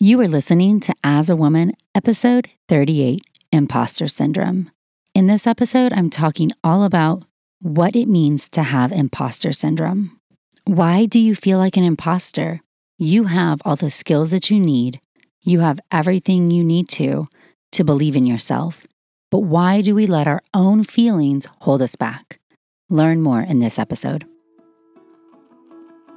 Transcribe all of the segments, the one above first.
You are listening to As a Woman, episode 38 Imposter Syndrome. In this episode, I'm talking all about what it means to have imposter syndrome. Why do you feel like an imposter? You have all the skills that you need, you have everything you need to to believe in yourself. But why do we let our own feelings hold us back? Learn more in this episode.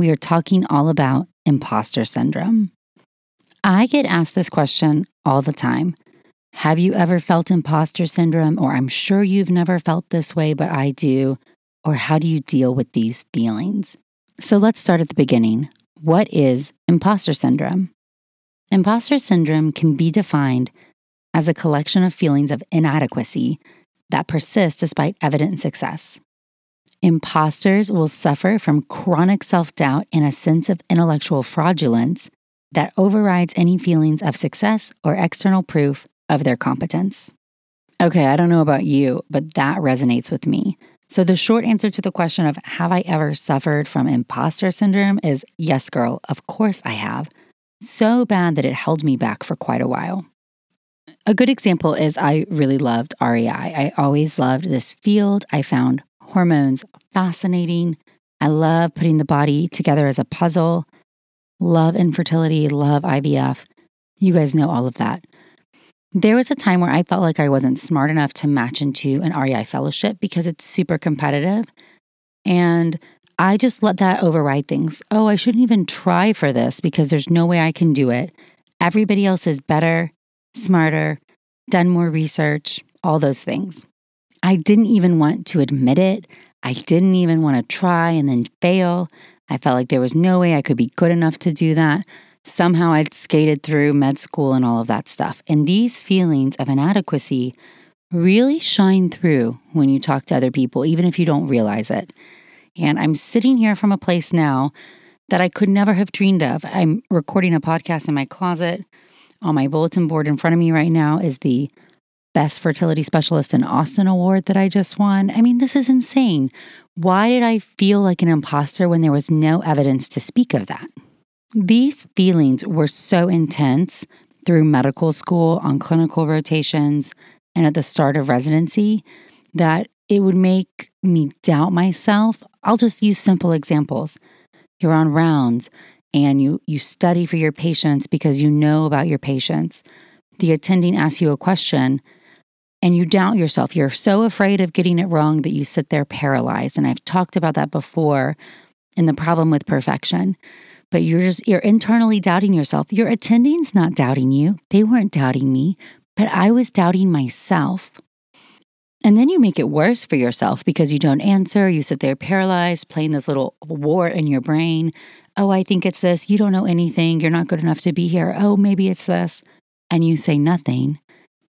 we are talking all about imposter syndrome. I get asked this question all the time. Have you ever felt imposter syndrome? Or I'm sure you've never felt this way, but I do. Or how do you deal with these feelings? So let's start at the beginning. What is imposter syndrome? Imposter syndrome can be defined as a collection of feelings of inadequacy that persist despite evident success. Imposters will suffer from chronic self doubt and a sense of intellectual fraudulence that overrides any feelings of success or external proof of their competence. Okay, I don't know about you, but that resonates with me. So, the short answer to the question of have I ever suffered from imposter syndrome is yes, girl, of course I have. So bad that it held me back for quite a while. A good example is I really loved REI. I always loved this field. I found hormones fascinating. I love putting the body together as a puzzle. Love infertility, love IVF. You guys know all of that. There was a time where I felt like I wasn't smart enough to match into an REI fellowship because it's super competitive. And I just let that override things. Oh, I shouldn't even try for this because there's no way I can do it. Everybody else is better, smarter, done more research, all those things. I didn't even want to admit it. I didn't even want to try and then fail. I felt like there was no way I could be good enough to do that. Somehow I'd skated through med school and all of that stuff. And these feelings of inadequacy really shine through when you talk to other people, even if you don't realize it. And I'm sitting here from a place now that I could never have dreamed of. I'm recording a podcast in my closet. On my bulletin board in front of me right now is the Best Fertility Specialist in Austin award that I just won. I mean, this is insane. Why did I feel like an imposter when there was no evidence to speak of that? These feelings were so intense through medical school, on clinical rotations, and at the start of residency that it would make me doubt myself. I'll just use simple examples. You're on rounds and you you study for your patients because you know about your patients. The attending asks you a question and you doubt yourself. You're so afraid of getting it wrong that you sit there paralyzed. And I've talked about that before in the problem with perfection. But you're just you're internally doubting yourself. Your attending's not doubting you. They weren't doubting me, but I was doubting myself. And then you make it worse for yourself because you don't answer. You sit there paralyzed, playing this little war in your brain. Oh, I think it's this. You don't know anything. You're not good enough to be here. Oh, maybe it's this. And you say nothing.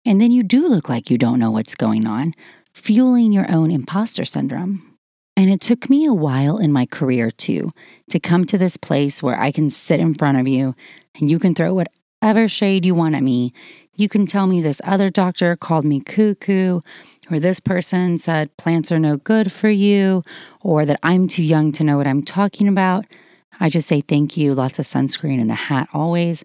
And then you do look like you don't know what's going on, fueling your own imposter syndrome. And it took me a while in my career too to come to this place where I can sit in front of you and you can throw whatever shade you want at me. You can tell me this other doctor called me cuckoo, or this person said plants are no good for you, or that I'm too young to know what I'm talking about. I just say thank you, lots of sunscreen and a hat always,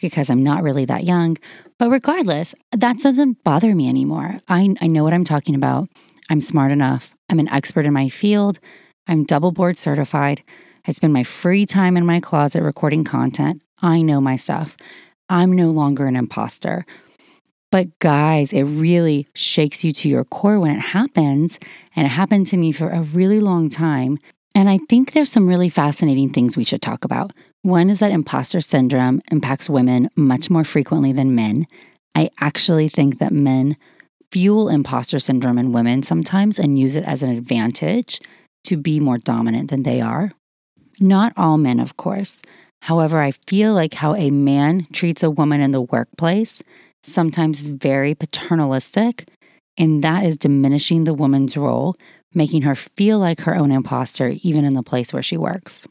because I'm not really that young. But regardless, that doesn't bother me anymore. I, I know what I'm talking about. I'm smart enough. I'm an expert in my field. I'm double board certified. I spend my free time in my closet recording content. I know my stuff. I'm no longer an imposter. But guys, it really shakes you to your core when it happens. And it happened to me for a really long time. And I think there's some really fascinating things we should talk about. One is that imposter syndrome impacts women much more frequently than men. I actually think that men fuel imposter syndrome in women sometimes and use it as an advantage to be more dominant than they are. Not all men, of course. However, I feel like how a man treats a woman in the workplace sometimes is very paternalistic, and that is diminishing the woman's role, making her feel like her own imposter, even in the place where she works.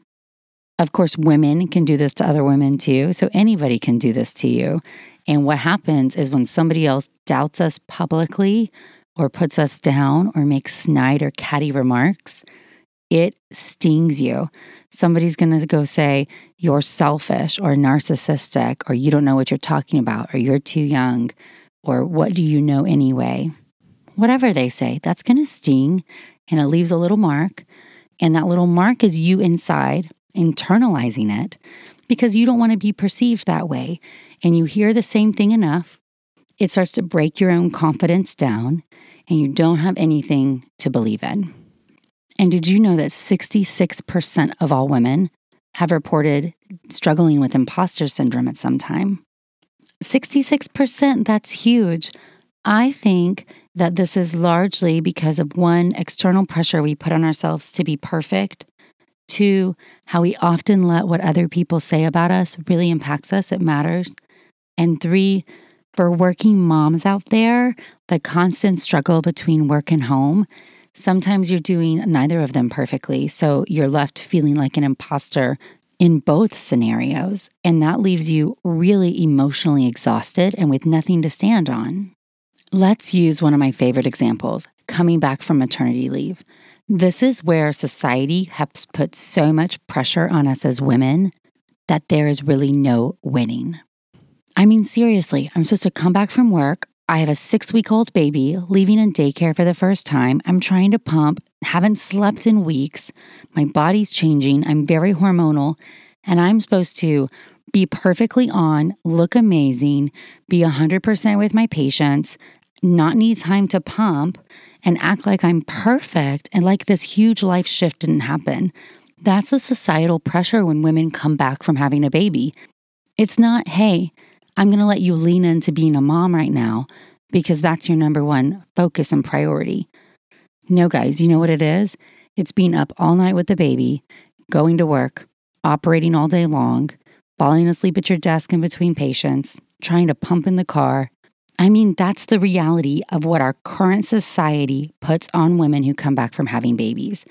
Of course, women can do this to other women too, so anybody can do this to you. And what happens is when somebody else doubts us publicly or puts us down or makes snide or catty remarks, it stings you. Somebody's going to go say, You're selfish or narcissistic, or you don't know what you're talking about, or you're too young, or what do you know anyway? Whatever they say, that's going to sting and it leaves a little mark. And that little mark is you inside internalizing it because you don't want to be perceived that way. And you hear the same thing enough, it starts to break your own confidence down, and you don't have anything to believe in. And did you know that 66% of all women have reported struggling with imposter syndrome at some time? 66%, that's huge. I think that this is largely because of one, external pressure we put on ourselves to be perfect, two, how we often let what other people say about us really impacts us, it matters, and three, for working moms out there, the constant struggle between work and home Sometimes you're doing neither of them perfectly, so you're left feeling like an imposter in both scenarios, and that leaves you really emotionally exhausted and with nothing to stand on. Let's use one of my favorite examples coming back from maternity leave. This is where society has put so much pressure on us as women that there is really no winning. I mean, seriously, I'm supposed to come back from work. I have a six week old baby leaving in daycare for the first time. I'm trying to pump, haven't slept in weeks. My body's changing. I'm very hormonal, and I'm supposed to be perfectly on, look amazing, be 100% with my patients, not need time to pump, and act like I'm perfect and like this huge life shift didn't happen. That's the societal pressure when women come back from having a baby. It's not, hey, I'm going to let you lean into being a mom right now because that's your number one focus and priority. No, guys, you know what it is? It's being up all night with the baby, going to work, operating all day long, falling asleep at your desk in between patients, trying to pump in the car. I mean, that's the reality of what our current society puts on women who come back from having babies.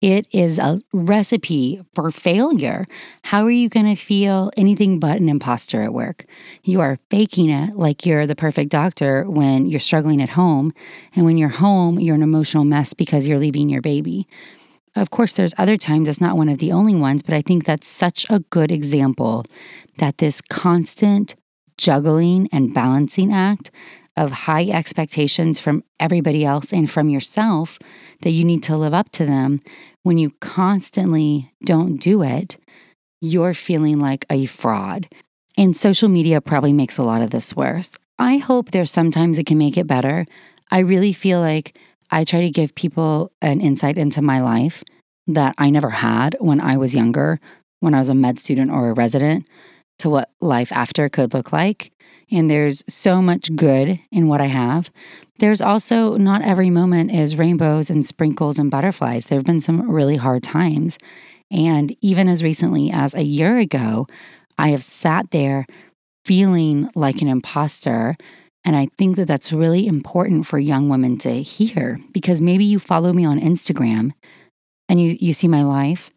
It is a recipe for failure. How are you going to feel anything but an imposter at work? You are faking it like you're the perfect doctor when you're struggling at home. And when you're home, you're an emotional mess because you're leaving your baby. Of course, there's other times, it's not one of the only ones, but I think that's such a good example that this constant juggling and balancing act of high expectations from everybody else and from yourself that you need to live up to them when you constantly don't do it, you're feeling like a fraud. And social media probably makes a lot of this worse. I hope there's sometimes it can make it better. I really feel like I try to give people an insight into my life that I never had when I was younger, when I was a med student or a resident, to what life after could look like. And there's so much good in what I have. There's also not every moment is rainbows and sprinkles and butterflies. There have been some really hard times. And even as recently as a year ago, I have sat there feeling like an imposter. And I think that that's really important for young women to hear because maybe you follow me on Instagram and you, you see my life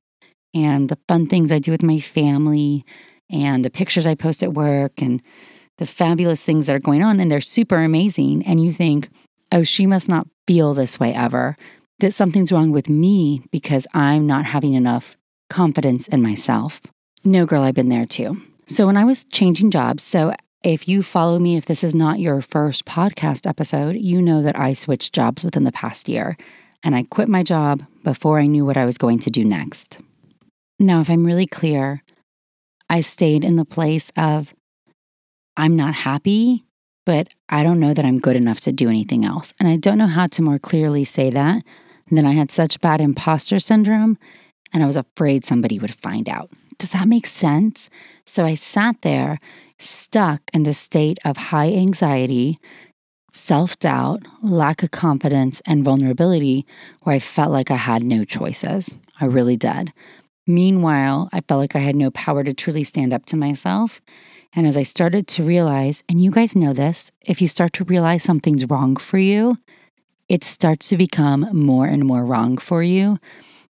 and the fun things I do with my family and the pictures I post at work and the fabulous things that are going on and they're super amazing. And you think, oh, she must not feel this way ever. That something's wrong with me because I'm not having enough confidence in myself. No, girl, I've been there too. So when I was changing jobs, so if you follow me, if this is not your first podcast episode, you know that I switched jobs within the past year and I quit my job before I knew what I was going to do next. Now, if I'm really clear, I stayed in the place of I'm not happy, but I don't know that I'm good enough to do anything else. And I don't know how to more clearly say that than I had such bad imposter syndrome and I was afraid somebody would find out. Does that make sense? So I sat there stuck in the state of high anxiety, self doubt, lack of confidence, and vulnerability where I felt like I had no choices. I really did. Meanwhile, I felt like I had no power to truly stand up to myself. And as I started to realize, and you guys know this, if you start to realize something's wrong for you, it starts to become more and more wrong for you.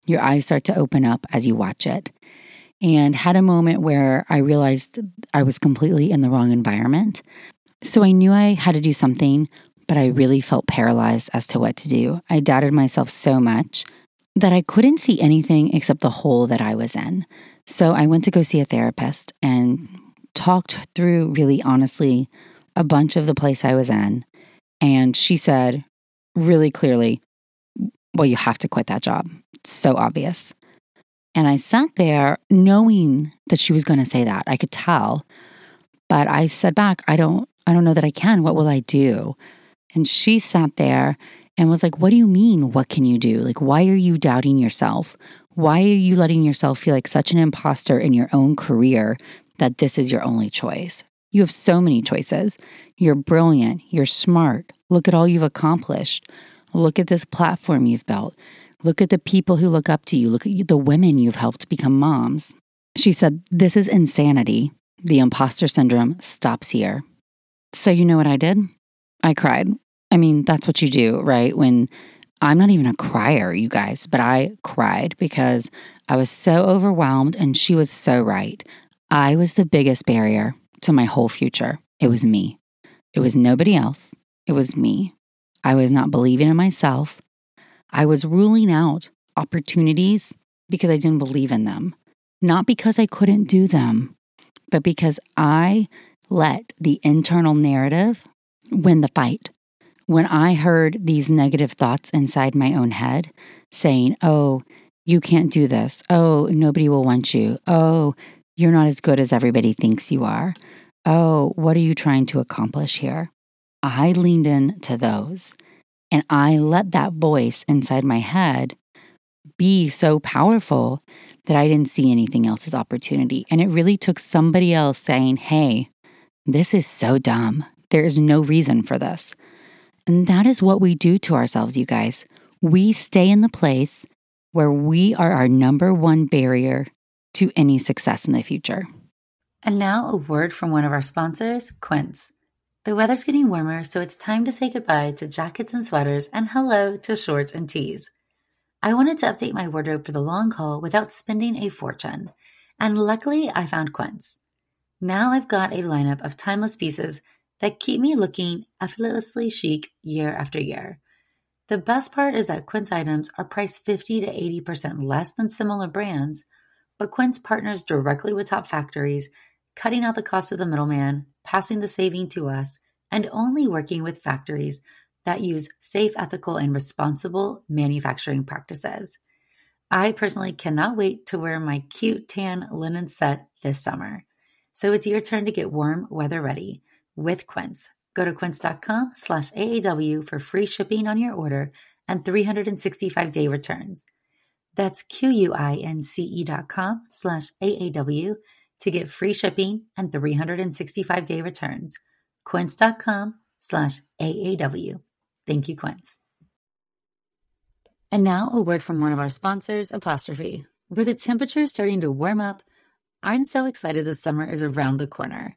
Your eyes start to open up as you watch it and had a moment where I realized I was completely in the wrong environment. So I knew I had to do something, but I really felt paralyzed as to what to do. I doubted myself so much that I couldn't see anything except the hole that I was in. So I went to go see a therapist and talked through really honestly a bunch of the place I was in. And she said really clearly, Well, you have to quit that job. It's so obvious. And I sat there knowing that she was going to say that. I could tell. But I said back, I don't I don't know that I can. What will I do? And she sat there and was like, "What do you mean? What can you do? Like why are you doubting yourself? Why are you letting yourself feel like such an imposter in your own career that this is your only choice? You have so many choices. You're brilliant, you're smart. Look at all you've accomplished. Look at this platform you've built. Look at the people who look up to you. Look at the women you've helped become moms. She said, This is insanity. The imposter syndrome stops here. So, you know what I did? I cried. I mean, that's what you do, right? When I'm not even a crier, you guys, but I cried because I was so overwhelmed and she was so right. I was the biggest barrier to my whole future. It was me. It was nobody else. It was me. I was not believing in myself. I was ruling out opportunities because I didn't believe in them, not because I couldn't do them, but because I let the internal narrative win the fight. When I heard these negative thoughts inside my own head saying, Oh, you can't do this. Oh, nobody will want you. Oh, you're not as good as everybody thinks you are. Oh, what are you trying to accomplish here? I leaned in to those and I let that voice inside my head be so powerful that I didn't see anything else as opportunity. And it really took somebody else saying, Hey, this is so dumb. There is no reason for this. And that is what we do to ourselves, you guys. We stay in the place where we are our number one barrier to any success in the future. And now, a word from one of our sponsors, Quince. The weather's getting warmer, so it's time to say goodbye to jackets and sweaters and hello to shorts and tees. I wanted to update my wardrobe for the long haul without spending a fortune, and luckily I found Quince. Now I've got a lineup of timeless pieces that keep me looking effortlessly chic year after year. The best part is that Quince items are priced 50 to 80% less than similar brands, but Quince partners directly with top factories cutting out the cost of the middleman, passing the saving to us, and only working with factories that use safe, ethical, and responsible manufacturing practices. I personally cannot wait to wear my cute tan linen set this summer. So it's your turn to get warm weather ready with Quince. Go to quince.com slash AAW for free shipping on your order and 365 day returns. That's Q-U-I-N-C-E dot com slash AAW to get free shipping and 365 day returns. Quince.com slash AAW. Thank you, Quince. And now a word from one of our sponsors, Apostrophe. With the temperature starting to warm up, I'm so excited the summer is around the corner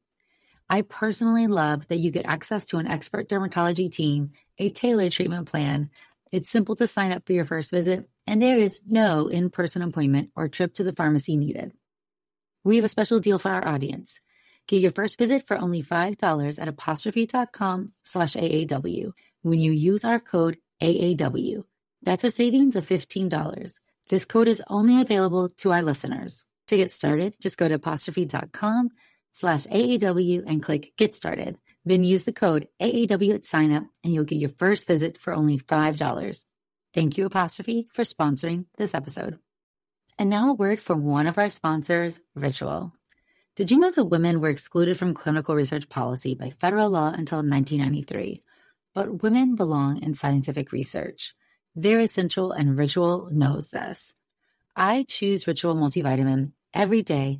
I personally love that you get access to an expert dermatology team, a tailored treatment plan. It's simple to sign up for your first visit, and there is no in person appointment or trip to the pharmacy needed. We have a special deal for our audience. Get your first visit for only $5 at apostrophe.com slash AAW when you use our code AAW. That's a savings of $15. This code is only available to our listeners. To get started, just go to apostrophe.com slash AAW and click Get Started. Then use the code AAW at signup and you'll get your first visit for only $5. Thank you, Apostrophe, for sponsoring this episode. And now a word from one of our sponsors, Ritual. Did you know that women were excluded from clinical research policy by federal law until 1993? But women belong in scientific research. They're essential, and Ritual knows this. I choose Ritual multivitamin every day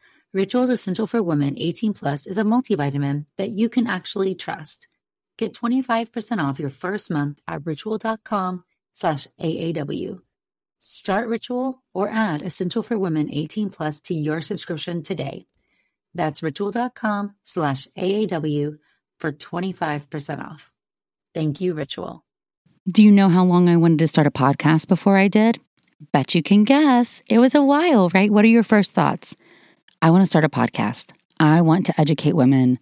Ritual's Essential for Women 18 Plus is a multivitamin that you can actually trust. Get 25% off your first month at ritual.com slash AAW. Start Ritual or add Essential for Women 18 Plus to your subscription today. That's ritual.com slash AAW for 25% off. Thank you, Ritual. Do you know how long I wanted to start a podcast before I did? Bet you can guess. It was a while, right? What are your first thoughts? I want to start a podcast. I want to educate women.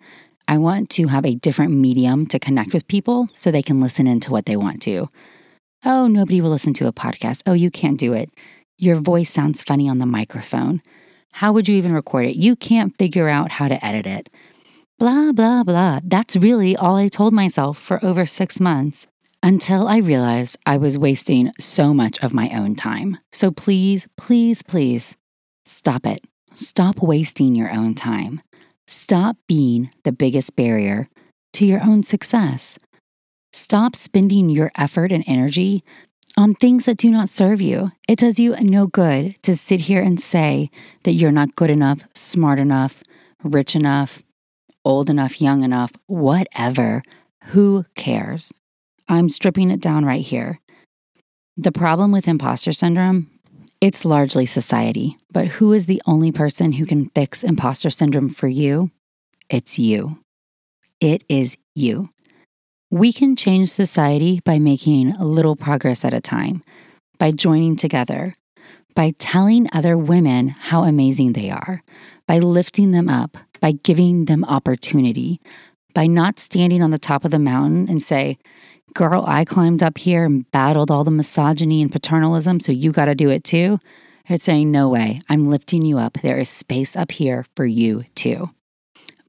I want to have a different medium to connect with people so they can listen into what they want to. Oh, nobody will listen to a podcast. Oh, you can't do it. Your voice sounds funny on the microphone. How would you even record it? You can't figure out how to edit it. Blah, blah, blah. That's really all I told myself for over six months until I realized I was wasting so much of my own time. So please, please, please stop it. Stop wasting your own time. Stop being the biggest barrier to your own success. Stop spending your effort and energy on things that do not serve you. It does you no good to sit here and say that you're not good enough, smart enough, rich enough, old enough, young enough, whatever. Who cares? I'm stripping it down right here. The problem with imposter syndrome, it's largely society, but who is the only person who can fix imposter syndrome for you? It's you. It is you. We can change society by making a little progress at a time, by joining together, by telling other women how amazing they are, by lifting them up, by giving them opportunity, by not standing on the top of the mountain and say, Girl, I climbed up here and battled all the misogyny and paternalism, so you got to do it too. It's saying, No way, I'm lifting you up. There is space up here for you too.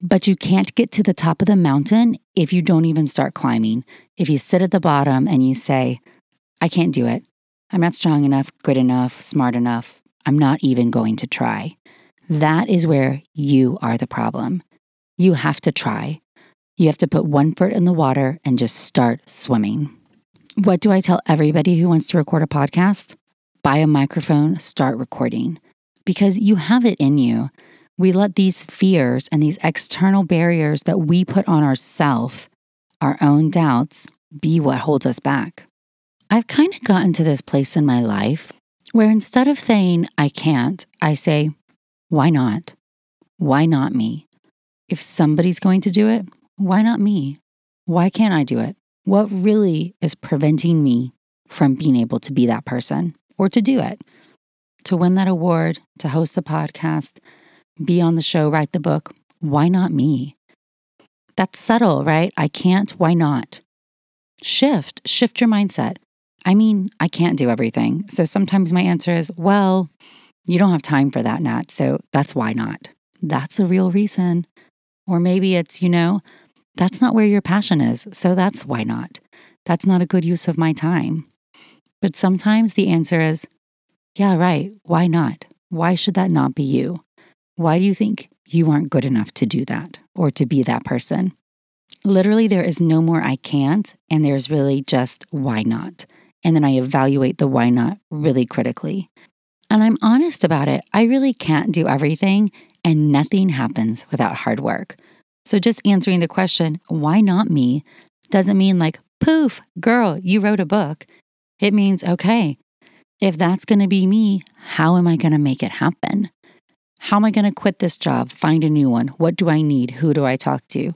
But you can't get to the top of the mountain if you don't even start climbing. If you sit at the bottom and you say, I can't do it. I'm not strong enough, good enough, smart enough. I'm not even going to try. That is where you are the problem. You have to try. You have to put one foot in the water and just start swimming. What do I tell everybody who wants to record a podcast? Buy a microphone, start recording because you have it in you we let these fears and these external barriers that we put on ourselves, our own doubts, be what holds us back. I've kind of gotten to this place in my life where instead of saying, I can't, I say, why not? Why not me? If somebody's going to do it, why not me? Why can't I do it? What really is preventing me from being able to be that person or to do it? To win that award, to host the podcast, be on the show, write the book. Why not me? That's subtle, right? I can't. Why not? Shift, shift your mindset. I mean, I can't do everything. So sometimes my answer is, well, you don't have time for that, Nat. So that's why not. That's a real reason. Or maybe it's, you know, that's not where your passion is. So that's why not. That's not a good use of my time. But sometimes the answer is, yeah, right. Why not? Why should that not be you? Why do you think you aren't good enough to do that or to be that person? Literally, there is no more I can't, and there's really just why not. And then I evaluate the why not really critically. And I'm honest about it. I really can't do everything, and nothing happens without hard work. So just answering the question, why not me, doesn't mean like, poof, girl, you wrote a book. It means, okay, if that's going to be me, how am I going to make it happen? How am I going to quit this job, find a new one? What do I need? Who do I talk to?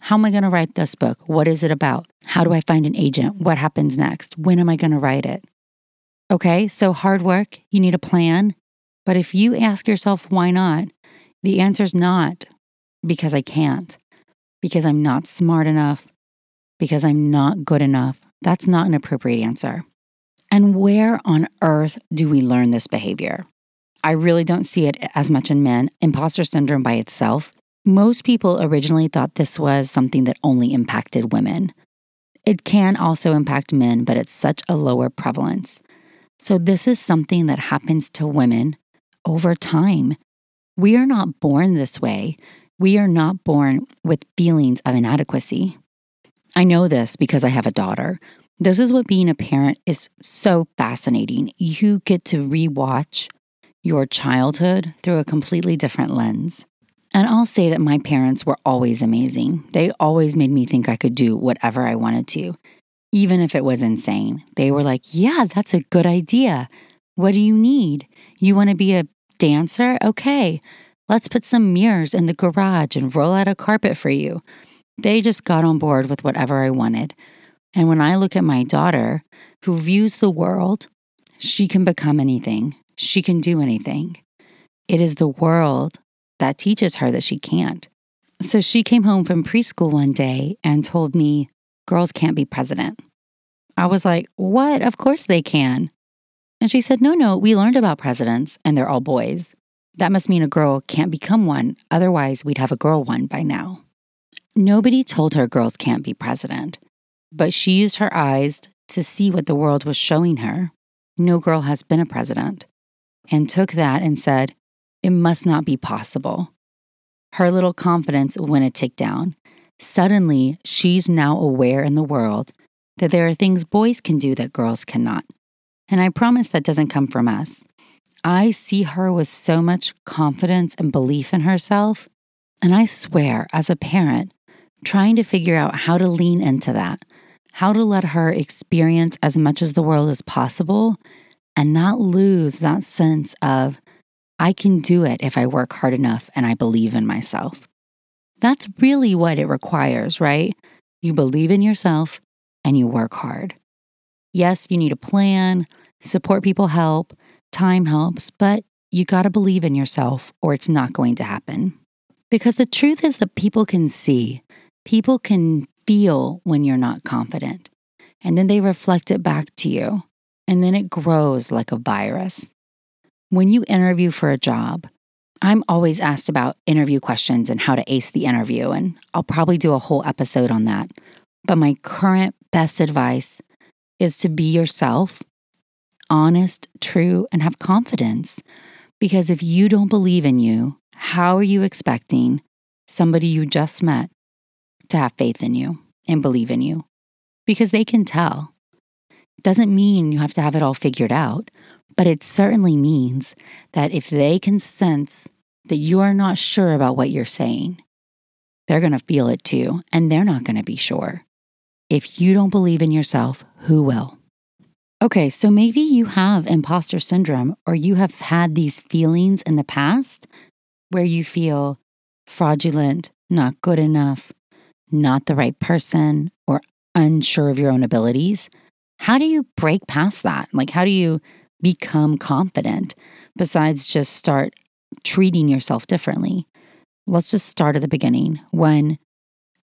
How am I going to write this book? What is it about? How do I find an agent? What happens next? When am I going to write it? Okay, so hard work, you need a plan. But if you ask yourself, why not? The answer is not because I can't, because I'm not smart enough, because I'm not good enough. That's not an appropriate answer. And where on earth do we learn this behavior? I really don't see it as much in men. Imposter syndrome by itself, most people originally thought this was something that only impacted women. It can also impact men, but it's such a lower prevalence. So, this is something that happens to women over time. We are not born this way. We are not born with feelings of inadequacy. I know this because I have a daughter. This is what being a parent is so fascinating. You get to rewatch your childhood through a completely different lens. And I'll say that my parents were always amazing. They always made me think I could do whatever I wanted to, even if it was insane. They were like, Yeah, that's a good idea. What do you need? You want to be a dancer? Okay, let's put some mirrors in the garage and roll out a carpet for you. They just got on board with whatever I wanted. And when I look at my daughter, who views the world, she can become anything, she can do anything. It is the world that teaches her that she can't. So she came home from preschool one day and told me, Girls can't be president. I was like, What? Of course they can. And she said, No, no, we learned about presidents and they're all boys. That must mean a girl can't become one. Otherwise, we'd have a girl one by now. Nobody told her girls can't be president, but she used her eyes to see what the world was showing her. No girl has been a president, and took that and said, It must not be possible. Her little confidence went a tick down. Suddenly, she's now aware in the world that there are things boys can do that girls cannot. And I promise that doesn't come from us. I see her with so much confidence and belief in herself. And I swear, as a parent, trying to figure out how to lean into that, how to let her experience as much as the world as possible and not lose that sense of, I can do it if I work hard enough and I believe in myself. That's really what it requires, right? You believe in yourself and you work hard. Yes, you need a plan, support people help, time helps, but you got to believe in yourself or it's not going to happen. Because the truth is that people can see, people can feel when you're not confident, and then they reflect it back to you, and then it grows like a virus. When you interview for a job, I'm always asked about interview questions and how to ace the interview, and I'll probably do a whole episode on that. But my current best advice is to be yourself, honest, true, and have confidence. Because if you don't believe in you, how are you expecting somebody you just met to have faith in you and believe in you? Because they can tell. Doesn't mean you have to have it all figured out, but it certainly means that if they can sense that you are not sure about what you're saying, they're going to feel it too, and they're not going to be sure. If you don't believe in yourself, who will? Okay, so maybe you have imposter syndrome or you have had these feelings in the past where you feel fraudulent, not good enough, not the right person, or unsure of your own abilities. How do you break past that? Like, how do you become confident besides just start treating yourself differently? Let's just start at the beginning when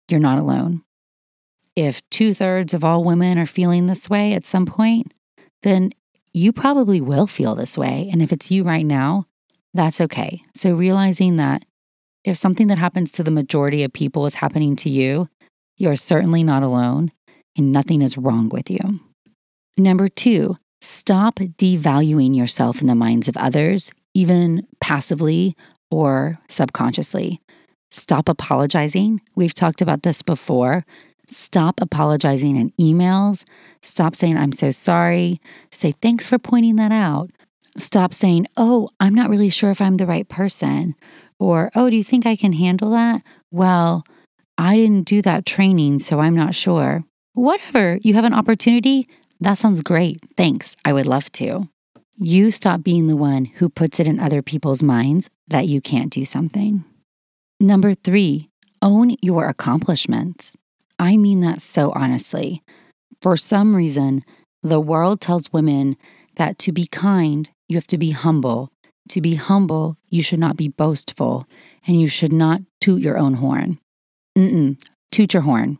you're not alone. If two thirds of all women are feeling this way at some point, then you probably will feel this way. And if it's you right now, that's okay. So realizing that if something that happens to the majority of people is happening to you, you are certainly not alone and nothing is wrong with you. Number two, stop devaluing yourself in the minds of others, even passively or subconsciously. Stop apologizing. We've talked about this before. Stop apologizing in emails. Stop saying, I'm so sorry. Say, thanks for pointing that out. Stop saying, oh, I'm not really sure if I'm the right person. Or, oh, do you think I can handle that? Well, I didn't do that training, so I'm not sure. Whatever, you have an opportunity? That sounds great. Thanks. I would love to. You stop being the one who puts it in other people's minds that you can't do something. Number three, own your accomplishments. I mean that so honestly. For some reason, the world tells women that to be kind, you have to be humble. To be humble, you should not be boastful, and you should not toot your own horn. Mm-mm, toot your horn.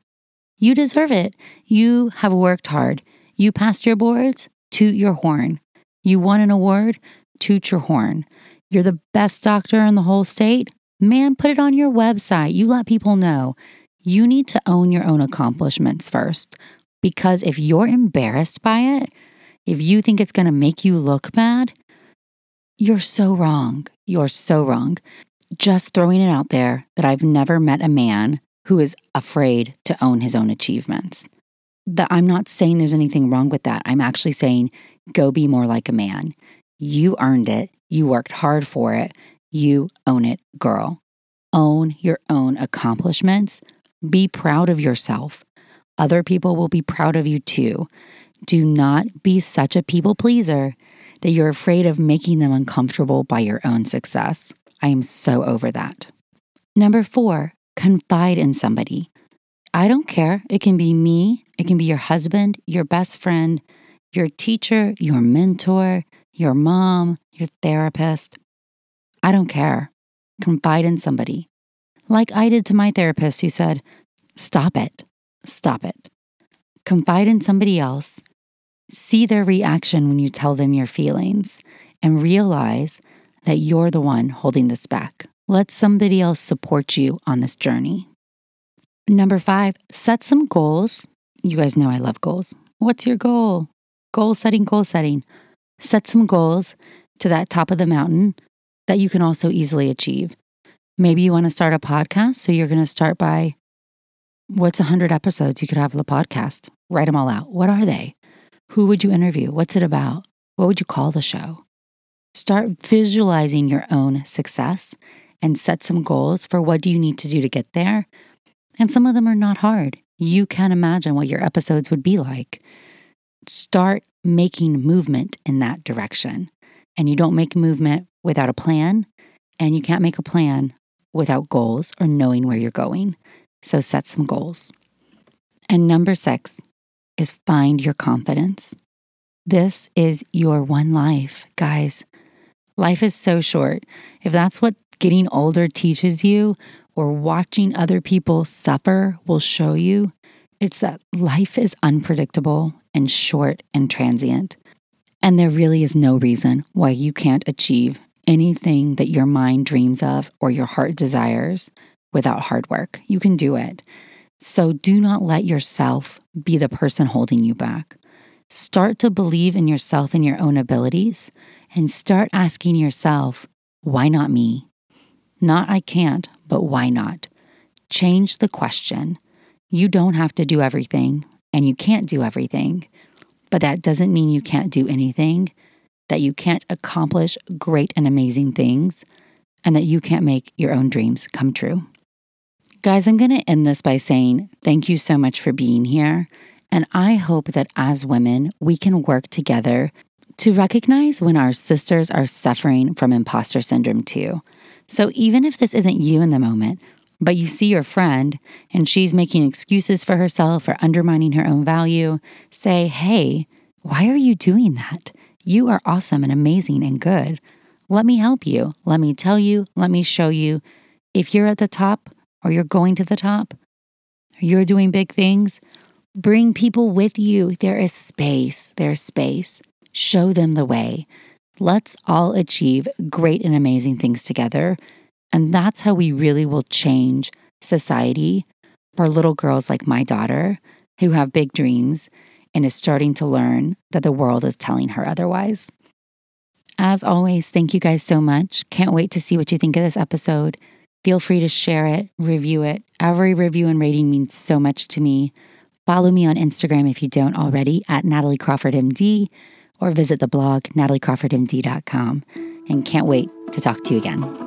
You deserve it. You have worked hard. You passed your boards, toot your horn. You won an award, toot your horn. You're the best doctor in the whole state? Man, put it on your website. You let people know. You need to own your own accomplishments first. Because if you're embarrassed by it, if you think it's going to make you look bad, you're so wrong. You're so wrong. Just throwing it out there that I've never met a man who is afraid to own his own achievements. That I'm not saying there's anything wrong with that. I'm actually saying go be more like a man. You earned it. You worked hard for it. You own it, girl. Own your own accomplishments. Be proud of yourself. Other people will be proud of you too. Do not be such a people pleaser that you're afraid of making them uncomfortable by your own success. I am so over that. Number four, confide in somebody. I don't care. It can be me, it can be your husband, your best friend, your teacher, your mentor, your mom, your therapist. I don't care. Confide in somebody. Like I did to my therapist who said, Stop it. Stop it. Confide in somebody else. See their reaction when you tell them your feelings and realize that you're the one holding this back. Let somebody else support you on this journey. Number five, set some goals. You guys know I love goals. What's your goal? Goal setting, goal setting. Set some goals to that top of the mountain that you can also easily achieve. Maybe you want to start a podcast. So you're going to start by what's 100 episodes you could have of the podcast? Write them all out. What are they? Who would you interview? What's it about? What would you call the show? Start visualizing your own success and set some goals for what do you need to do to get there. And some of them are not hard. You can imagine what your episodes would be like. Start making movement in that direction. And you don't make movement without a plan, and you can't make a plan without goals or knowing where you're going. So set some goals. And number six is find your confidence. This is your one life, guys. Life is so short. If that's what getting older teaches you, or watching other people suffer will show you, it's that life is unpredictable and short and transient. And there really is no reason why you can't achieve anything that your mind dreams of or your heart desires without hard work. You can do it. So do not let yourself be the person holding you back. Start to believe in yourself and your own abilities and start asking yourself, why not me? Not I can't, but why not? Change the question. You don't have to do everything and you can't do everything, but that doesn't mean you can't do anything, that you can't accomplish great and amazing things, and that you can't make your own dreams come true. Guys, I'm going to end this by saying thank you so much for being here. And I hope that as women, we can work together to recognize when our sisters are suffering from imposter syndrome too. So even if this isn't you in the moment, but you see your friend and she's making excuses for herself or undermining her own value, say, hey, why are you doing that? You are awesome and amazing and good. Let me help you. Let me tell you. Let me show you. If you're at the top, or you're going to the top, you're doing big things, bring people with you. There is space. There's space. Show them the way. Let's all achieve great and amazing things together. And that's how we really will change society for little girls like my daughter who have big dreams and is starting to learn that the world is telling her otherwise. As always, thank you guys so much. Can't wait to see what you think of this episode. Feel free to share it, review it. Every review and rating means so much to me. Follow me on Instagram if you don't already at Natalie Crawford MD or visit the blog nataliecrawfordmd.com. And can't wait to talk to you again.